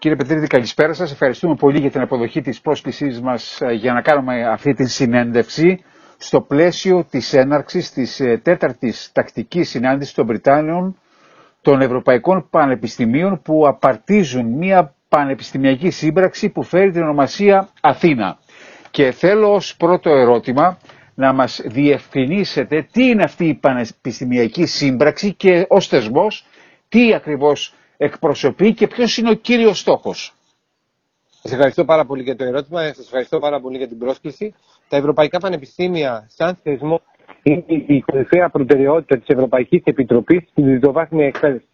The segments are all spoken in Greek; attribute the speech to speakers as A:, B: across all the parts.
A: Κύριε Πετρίδη, καλησπέρα σας. Ευχαριστούμε πολύ για την αποδοχή της πρόσκλησής μας ε, για να κάνουμε αυτή τη συνέντευξη στο πλαίσιο της έναρξης της ε, τέταρτης τακτικής συνάντησης των Βρυτάνιων των Ευρωπαϊκών Πανεπιστημίων που απαρτίζουν μια πανεπιστημιακή σύμπραξη που φέρει την ονομασία Αθήνα. Και θέλω ως πρώτο ερώτημα να μας διευκρινίσετε τι είναι αυτή η πανεπιστημιακή σύμπραξη και ως θεσμός τι ακριβώς εκπροσωπεί και ποιος είναι ο κύριος στόχος.
B: Σας ευχαριστώ πάρα πολύ για το ερώτημα, σας ευχαριστώ πάρα πολύ για την πρόσκληση. Τα Ευρωπαϊκά Πανεπιστήμια σαν θεσμό είναι η κορυφαία προτεραιότητα της Ευρωπαϊκής Επιτροπής στην διδοβάθμια εκπαίδευση.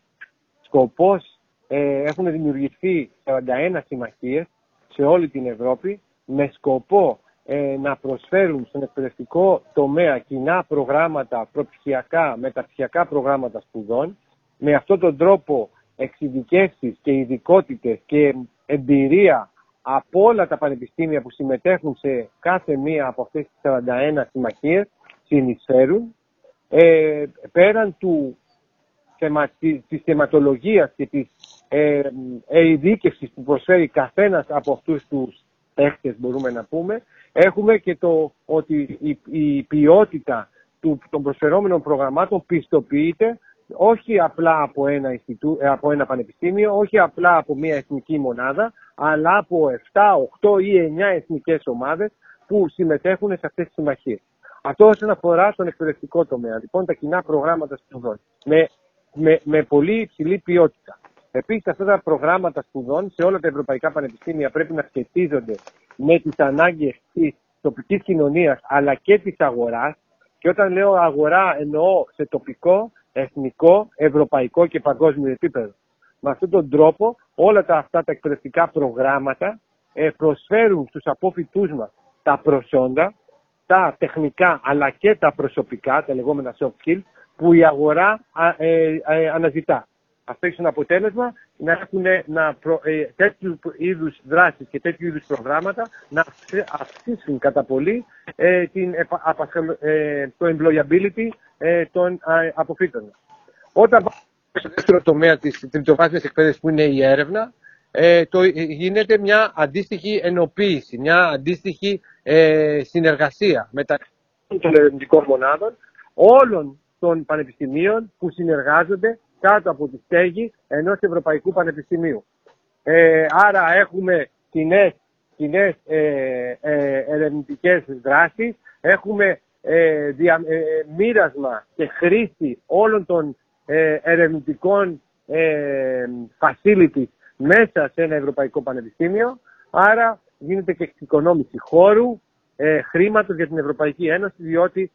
B: Σκοπός ε, έχουν δημιουργηθεί 41 συμμαχίες σε όλη την Ευρώπη με σκοπό ε, να προσφέρουν στον εκπαιδευτικό τομέα κοινά προγράμματα, προπτυχιακά, μεταπτυχιακά προγράμματα σπουδών. Με αυτόν τον τρόπο εξειδικεύσεις και ειδικότητες και εμπειρία από όλα τα πανεπιστήμια που συμμετέχουν σε κάθε μία από αυτές τις 41 συμμαχίες συνεισφέρουν. Ε, πέραν του, της θεματολογίας και της ε, που προσφέρει καθένας από αυτούς τους παίχτες μπορούμε να πούμε, έχουμε και το ότι η, η ποιότητα του, των προσφερόμενων προγραμμάτων πιστοποιείται όχι απλά από ένα, Ινστιτού, ε, από ένα πανεπιστήμιο, όχι απλά από μια εθνική μονάδα, αλλά από 7, 8 ή 9 εθνικές ομάδες που συμμετέχουν σε αυτές τις συμμαχίες. Αυτό όσον αφορά τον εκπαιδευτικό τομέα, λοιπόν, τα κοινά προγράμματα σπουδών, με, με, με πολύ υψηλή ποιότητα. Επίσης, αυτά τα προγράμματα σπουδών σε όλα τα ευρωπαϊκά πανεπιστήμια πρέπει να σχετίζονται με τις ανάγκες της τοπικής κοινωνίας αλλά και της αγοράς. Και όταν λέω αγορά, εννοώ σε τοπικό, εθνικό, ευρωπαϊκό και παγκόσμιο επίπεδο. Με αυτόν τον τρόπο όλα τα, αυτά τα εκπαιδευτικά προγράμματα ε, προσφέρουν στους απόφοιτούς μας τα προσόντα, τα τεχνικά αλλά και τα προσωπικά, τα λεγόμενα soft skills, που η αγορά ε, ε, αναζητά. Αυτό έχει ένα αποτέλεσμα να έχουν να προ, ε, τέτοιου είδους δράσεις και τέτοιου είδους προγράμματα να αυξήσουν κατά πολύ ε, την, ε, το employability ε, των αποφύτων. Όταν πάμε στο δεύτερο τομέα της τριτοβάθμιας εκπαίδευσης που είναι η έρευνα, ε, το, γίνεται μια αντίστοιχη ενοποίηση, μια αντίστοιχη ε, συνεργασία μεταξύ των ερευνητικών μονάδων όλων των πανεπιστημίων που συνεργάζονται κάτω από τη στέγης ενός Ευρωπαϊκού Πανεπιστημίου. Ε, άρα έχουμε κοινές κοινές ε, ε, ερευνητικές δράσεις, έχουμε ε, δια, ε, μοίρασμα και χρήση όλων των ε, ερευνητικών ε, facilities μέσα σε ένα Ευρωπαϊκό Πανεπιστήμιο, άρα γίνεται και εξοικονόμηση χώρου, ε, χρήματος για την Ευρωπαϊκή Ένωση, διότι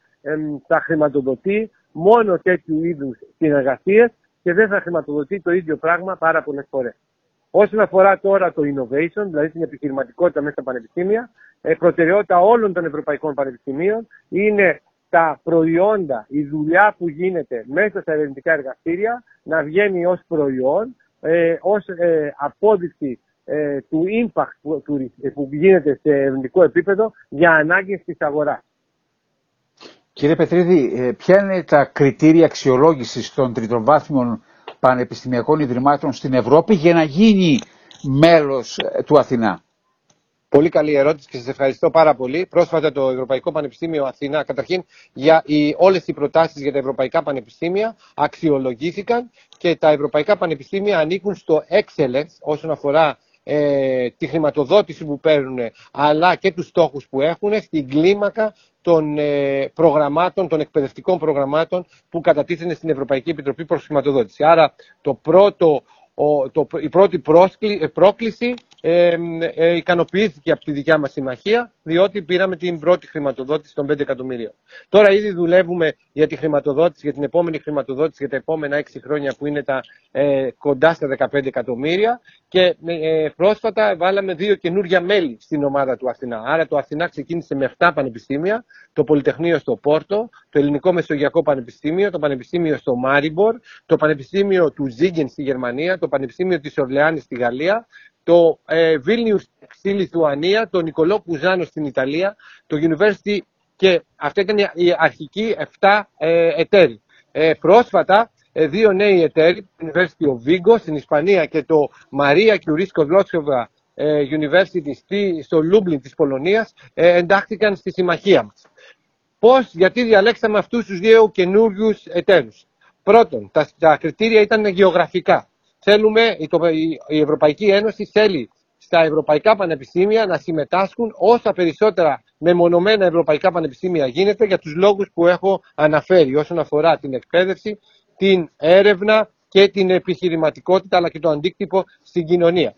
B: θα χρηματοδοτεί μόνο τέτοιου είδους συνεργασίες και δεν θα χρηματοδοτεί το ίδιο πράγμα πάρα πολλές φορές. Όσον αφορά τώρα το innovation, δηλαδή την επιχειρηματικότητα μέσα στα πανεπιστήμια, ε, προτεραιότητα όλων των ευρωπαϊκών πανεπιστημίων είναι τα προϊόντα, η δουλειά που γίνεται μέσα στα ερευνητικά εργαστήρια να βγαίνει ως προϊόν, ε, ως ε, απόδειξη ε, του impact που, που γίνεται σε ερευνητικό επίπεδο για ανάγκες της αγοράς.
A: Κύριε Πετρίδη, ε, ποια είναι τα κριτήρια αξιολόγησης των τριτοβάθμιων πανεπιστημιακών ιδρυμάτων στην Ευρώπη για να γίνει μέλος ε, του Αθηνά;
B: Πολύ καλή ερώτηση και σας ευχαριστώ πάρα πολύ. Πρόσφατα το Ευρωπαϊκό Πανεπιστήμιο Αθηνά, καταρχήν, για οι, όλες οι προτάσεις για τα Ευρωπαϊκά Πανεπιστήμια αξιολογήθηκαν και τα Ευρωπαϊκά Πανεπιστήμια ανήκουν στο excellence όσον αφορά ε, τη χρηματοδότηση που παίρνουν αλλά και τους στόχους που έχουν στην κλίμακα των ε, προγραμμάτων, των εκπαιδευτικών προγραμμάτων που κατατίθενται στην Ευρωπαϊκή Επιτροπή προς χρηματοδότηση. Άρα το πρώτο, το, η πρώτη ε, πρόκληση ε, ε, ικανοποιήθηκε από τη δικιά μας συμμαχία, διότι πήραμε την πρώτη χρηματοδότηση των 5 εκατομμυρίων. Τώρα ήδη δουλεύουμε για τη χρηματοδότηση, για την επόμενη χρηματοδότηση για τα επόμενα 6 χρόνια που είναι τα ε, κοντά στα 15 εκατομμύρια και ε, πρόσφατα βάλαμε δύο καινούργια μέλη στην ομάδα του Αθηνά. Άρα το Αθηνά ξεκίνησε με 7 πανεπιστήμια, το Πολυτεχνείο στο Πόρτο, το Ελληνικό Μεσογειακό Πανεπιστήμιο, το Πανεπιστήμιο στο Μάριμπορ, το Πανεπιστήμιο του Ζίγκεν στη Γερμανία, το Πανεπιστήμιο της Ορλεάνης στη Γαλλία, το ε, Vilnius στη Λιθουανία, το Νικολό Κουζάνο στην Ιταλία, το University και αυτά ήταν οι αρχικοί 7 ε, εταίροι. Ε, πρόσφατα δύο νέοι εταίροι, το University of Vigo στην Ισπανία και το Maria Curie Sklodowska University στο Λούμπλιν της Πολωνίας, εντάχθηκαν στη συμμαχία μας. Πώς, γιατί διαλέξαμε αυτούς τους δύο καινούριους εταίρους. Πρώτον, τα, τα κριτήρια ήταν γεωγραφικά. Θέλουμε, η Ευρωπαϊκή Ένωση θέλει στα ευρωπαϊκά πανεπιστήμια να συμμετάσχουν όσα περισσότερα μεμονωμένα ευρωπαϊκά πανεπιστήμια γίνεται για τους λόγους που έχω αναφέρει όσον αφορά την εκπαίδευση, την έρευνα και την επιχειρηματικότητα αλλά και το αντίκτυπο στην κοινωνία.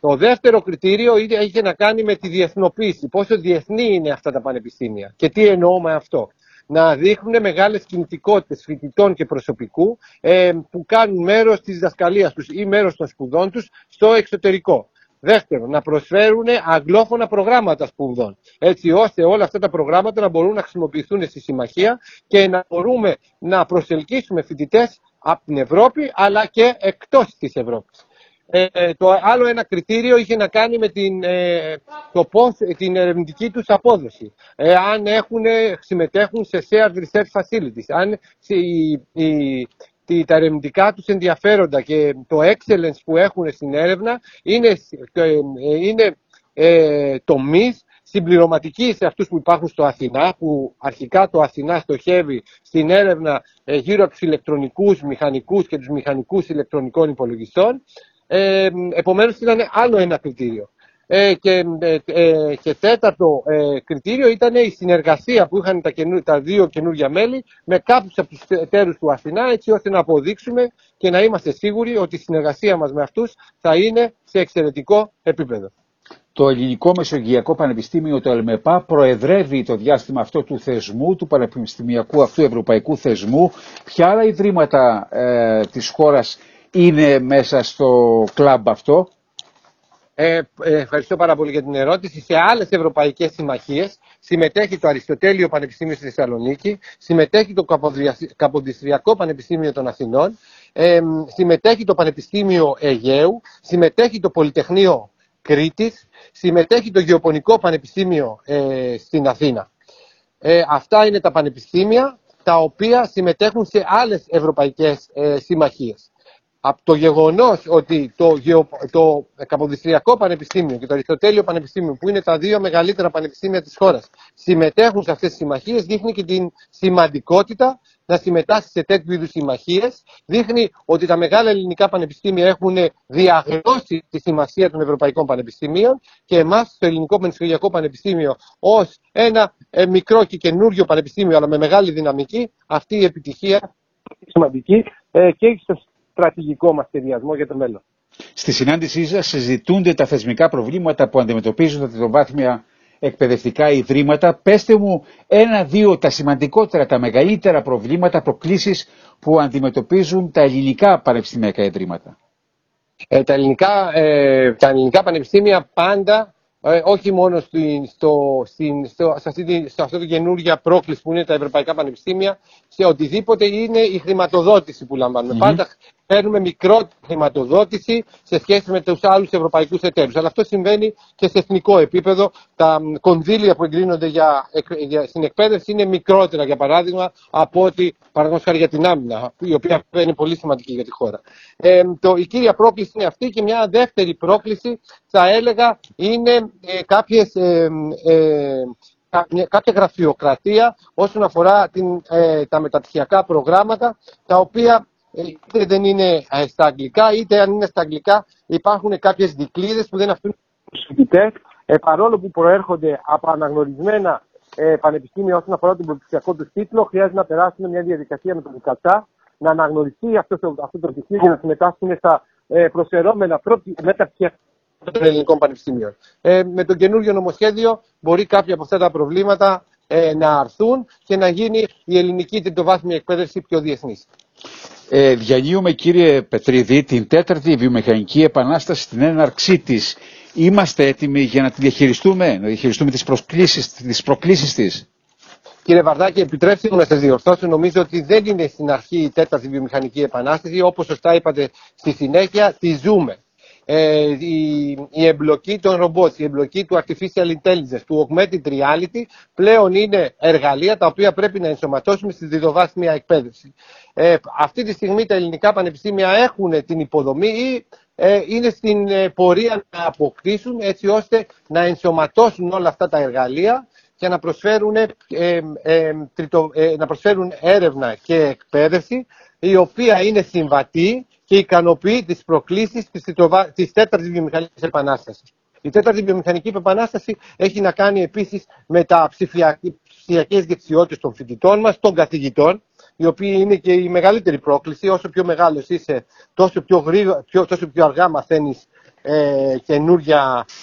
B: Το δεύτερο κριτήριο είχε να κάνει με τη διεθνοποίηση. Πόσο διεθνή είναι αυτά τα πανεπιστήμια και τι εννοώ με αυτό. Να δείχνουν μεγάλες κινητικότητες φοιτητών και προσωπικού ε, που κάνουν μέρος της διδασκαλίας τους ή μέρος των σπουδών τους στο εξωτερικό. Δεύτερον, να προσφέρουν αγγλόφωνα προγράμματα σπουδών. Έτσι ώστε όλα αυτά τα προγράμματα να μπορούν να χρησιμοποιηθούν στη συμμαχία και να μπορούμε να προσελκύσουμε φοιτητές από την Ευρώπη αλλά και εκτός της Ευρώπης. Ε, το άλλο ένα κριτήριο είχε να κάνει με την, ε, το πώς, την ερευνητική τους απόδοση. Ε, αν έχουν, συμμετέχουν σε shared research facilities, αν η, τα ερευνητικά τους ενδιαφέροντα και το excellence που έχουν στην έρευνα είναι, ε, είναι ε, τομείς συμπληρωματικοί σε αυτούς που υπάρχουν στο Αθηνά, που αρχικά το Αθηνά στοχεύει στην έρευνα ε, γύρω από τους ηλεκτρονικούς μηχανικούς και τους μηχανικούς ηλεκτρονικών υπολογιστών. Ε, επομένως ήταν άλλο ένα κριτήριο. Ε, και, ε, ε, και τέταρτο ε, κριτήριο ήταν η συνεργασία που είχαν τα, τα δύο καινούργια μέλη με κάποιους από τους εταίρους του Αθηνά έτσι ώστε να αποδείξουμε και να είμαστε σίγουροι ότι η συνεργασία μας με αυτούς θα είναι σε εξαιρετικό επίπεδο.
A: Το Ελληνικό Μεσογειακό Πανεπιστήμιο, το ΕΛΜΕΠΑ, προεδρεύει το διάστημα αυτό του θεσμού, του πανεπιστημιακού αυτού ευρωπαϊκού θεσμού. Ποια άλλα ιδρύματα ε, της χώρας είναι μέσα στο κλαμπ αυτό.
B: Ε, ε, ευχαριστώ πάρα πολύ για την ερώτηση. Σε άλλες ευρωπαϊκές συμμαχίες συμμετέχει το Αριστοτέλειο Πανεπιστήμιο στη Θεσσαλονίκη, συμμετέχει το Καποδιστριακό Πανεπιστήμιο των Αθηνών, ε, συμμετέχει το Πανεπιστήμιο Αιγαίου, συμμετέχει το Πολυτεχνείο Κρήτης, συμμετέχει το Γεωπονικό Πανεπιστήμιο ε, στην Αθήνα. Ε, αυτά είναι τα πανεπιστήμια τα οποία συμμετέχουν σε άλλες ευρωπαϊκές ε, συμμαχίες από το γεγονός ότι το, γεω, το Καποδιστριακό Πανεπιστήμιο και το Αριστοτέλειο Πανεπιστήμιο, που είναι τα δύο μεγαλύτερα πανεπιστήμια της χώρας, συμμετέχουν σε αυτές τις συμμαχίες, δείχνει και την σημαντικότητα να συμμετάσχει σε τέτοιου είδους συμμαχίες. Δείχνει ότι τα μεγάλα ελληνικά πανεπιστήμια έχουν διαγνώσει τη σημασία των ευρωπαϊκών πανεπιστήμιων και εμάς, το Ελληνικό Μεσογειακό Πανεπιστήμιο, ως ένα ε, μικρό και καινούριο πανεπιστήμιο, αλλά με μεγάλη δυναμική, αυτή η επιτυχία σημαντική ε, και έχει στρατηγικό μας σχεδιασμό για το μέλλον.
A: Στη συνάντησή σας συζητούνται τα θεσμικά προβλήματα που αντιμετωπίζουν τα τριτοβάθμια εκπαιδευτικά ιδρύματα. Πέστε μου ένα-δύο τα σημαντικότερα, τα μεγαλύτερα προβλήματα, προκλήσεις που αντιμετωπίζουν τα ελληνικά πανεπιστημιακά ιδρύματα.
B: Ε, τα, ελληνικά, ε, τα ελληνικά πανεπιστήμια πάντα ε, όχι μόνο στην, στο, στην, στο, σε, αυτή, σε αυτή την καινούργια πρόκληση που είναι τα ευρωπαϊκά πανεπιστήμια, σε οτιδήποτε είναι η χρηματοδότηση που λαμβάνουμε. Πάντα παίρνουμε μικρότερη χρηματοδότηση σε σχέση με τους άλλους ευρωπαϊκούς εταίρους. Αλλά αυτό συμβαίνει και σε εθνικό επίπεδο. Τα κονδύλια που εγκρίνονται για, για, στην εκπαίδευση είναι μικρότερα, για παράδειγμα, από ότι παραδείγματος χάρη για την άμυνα, η οποία είναι πολύ σημαντική για τη χώρα. Ε, το, η κύρια πρόκληση είναι αυτή και μια δεύτερη πρόκληση θα έλεγα είναι ε, κάποιες ε, ε, κάποια γραφειοκρατία όσον αφορά την, ε, τα μεταπτυχιακά προγράμματα τα οποία είτε δεν είναι ε, στα αγγλικά, είτε αν είναι στα αγγλικά υπάρχουν κάποιες δικλείδες που δεν αφήνουν τους φοιτητές, ε, παρόλο που προέρχονται από αναγνωρισμένα ε, πανεπιστήμια όσον αφορά τον προπτυχιακό τους τίτλο, χρειάζεται να περάσουν μια διαδικασία με τον ΚΑΤΣΑ, να αναγνωριστεί αυτός το, αυτό το πτυχίο και να συμμετάσχουν στα ε, προσφερόμενα μεταπτυχιακά των ελληνικών πανεπιστήμιων. Ε, με το καινούριο νομοσχέδιο μπορεί κάποια από αυτά τα προβλήματα ε, να αρθούν και να γίνει η ελληνική τριτοβάθμια εκπαίδευση πιο διεθνής.
A: Ε, διανύουμε κύριε Πετρίδη την τέταρτη βιομηχανική επανάσταση στην έναρξή της. Είμαστε έτοιμοι για να τη διαχειριστούμε, να διαχειριστούμε τις, προσκλήσεις, τις προκλήσεις της.
B: Κύριε Βαρδάκη, επιτρέψτε μου να σας διορθώσω. Νομίζω ότι δεν είναι στην αρχή η τέταρτη βιομηχανική επανάσταση. Όπως σωστά είπατε στη συνέχεια, τη ζούμε. Ε, η, η εμπλοκή των ρομπότς, η εμπλοκή του artificial intelligence, του augmented reality πλέον είναι εργαλεία τα οποία πρέπει να ενσωματώσουμε στη διδοβάθμια εκπαίδευση. Ε, αυτή τη στιγμή τα ελληνικά πανεπιστήμια έχουν την υποδομή ή ε, είναι στην ε, πορεία να αποκτήσουν έτσι ώστε να ενσωματώσουν όλα αυτά τα εργαλεία και να προσφέρουν, ε, ε, τριτο, να προσφέρουν έρευνα και εκπαίδευση η οποία είναι συμβατή και ικανοποιεί τις προκλήσεις της, της τέταρτης βιομηχανικής επανάστασης. Η τέταρτη βιομηχανική επανάσταση έχει να κάνει επίσης με τα ψηφιακές δεξιότητες των φοιτητών μας, των καθηγητών, οι οποίοι είναι και η μεγαλύτερη πρόκληση. Όσο πιο μεγάλος είσαι, τόσο πιο, γρήγορα, πιο, τόσο πιο αργά μαθαίνεις ε,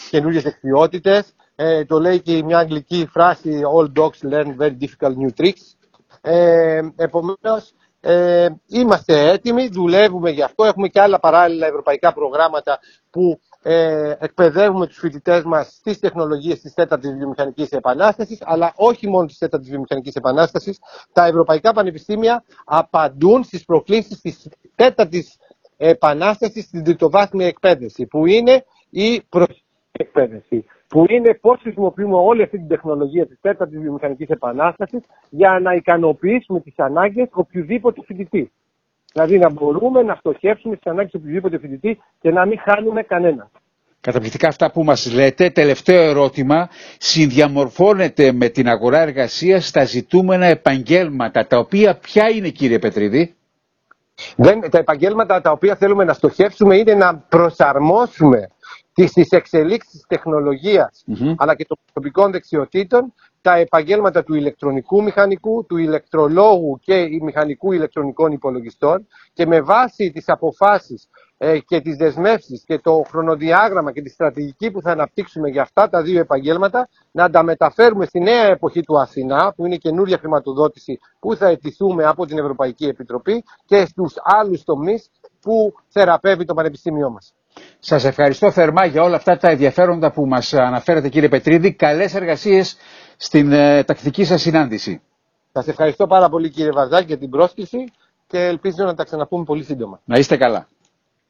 B: καινούριες δεξιότητες. Ε, το λέει και μια αγγλική φράση «All dogs learn very difficult new tricks». Ε, επομένως, ε, είμαστε έτοιμοι, δουλεύουμε γι' αυτό. Έχουμε και άλλα παράλληλα ευρωπαϊκά προγράμματα που ε, εκπαιδεύουμε τους φοιτητές μας στις τεχνολογίες της τέταρτης βιομηχανικής επανάστασης, αλλά όχι μόνο της τέταρτης βιομηχανικής επανάστασης. Τα ευρωπαϊκά πανεπιστήμια απαντούν στις προκλήσεις της τέταρτης επανάστασης στην τριτοβάθμια εκπαίδευση, που είναι η προσωπική εκπαίδευση που είναι πώς χρησιμοποιούμε όλη αυτή την τεχνολογία της τέταρτης βιομηχανικής επανάστασης για να ικανοποιήσουμε τις ανάγκες οποιοδήποτε φοιτητή. Δηλαδή να μπορούμε να στοχεύσουμε στις ανάγκες οποιοδήποτε φοιτητή και να μην χάνουμε κανένα.
A: Καταπληκτικά αυτά που μας λέτε. Τελευταίο ερώτημα. Συνδιαμορφώνεται με την αγορά εργασίας τα ζητούμενα επαγγέλματα, τα οποία ποια είναι κύριε Πετρίδη;
B: Δεν, τα επαγγέλματα τα οποία θέλουμε να στοχεύσουμε είναι να προσαρμόσουμε στις εξελίξεις της τεχνολογίας αλλά και των προσωπικών δεξιοτήτων τα επαγγέλματα του ηλεκτρονικού μηχανικού, του ηλεκτρολόγου και μηχανικού ηλεκτρονικών υπολογιστών και με βάση τις αποφάσεις ε, και τις δεσμεύσεις και το χρονοδιάγραμμα και τη στρατηγική που θα αναπτύξουμε για αυτά τα δύο επαγγέλματα να τα μεταφέρουμε στη νέα εποχή του Αθηνά που είναι καινούρια χρηματοδότηση που θα αιτηθούμε από την Ευρωπαϊκή Επιτροπή και στους άλλους τομείς που θεραπεύει το Πανεπιστήμιό μας.
A: Σας ευχαριστώ θερμά για όλα αυτά τα ενδιαφέροντα που μας αναφέρατε κύριε Πετρίδη. Καλές εργασίες στην ε, τακτική σας συνάντηση.
B: Σας ευχαριστώ πάρα πολύ κύριε Βαρδάκη για την πρόσκληση και ελπίζω να τα ξαναπούμε πολύ σύντομα.
A: Να είστε καλά.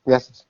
B: Γεια σας.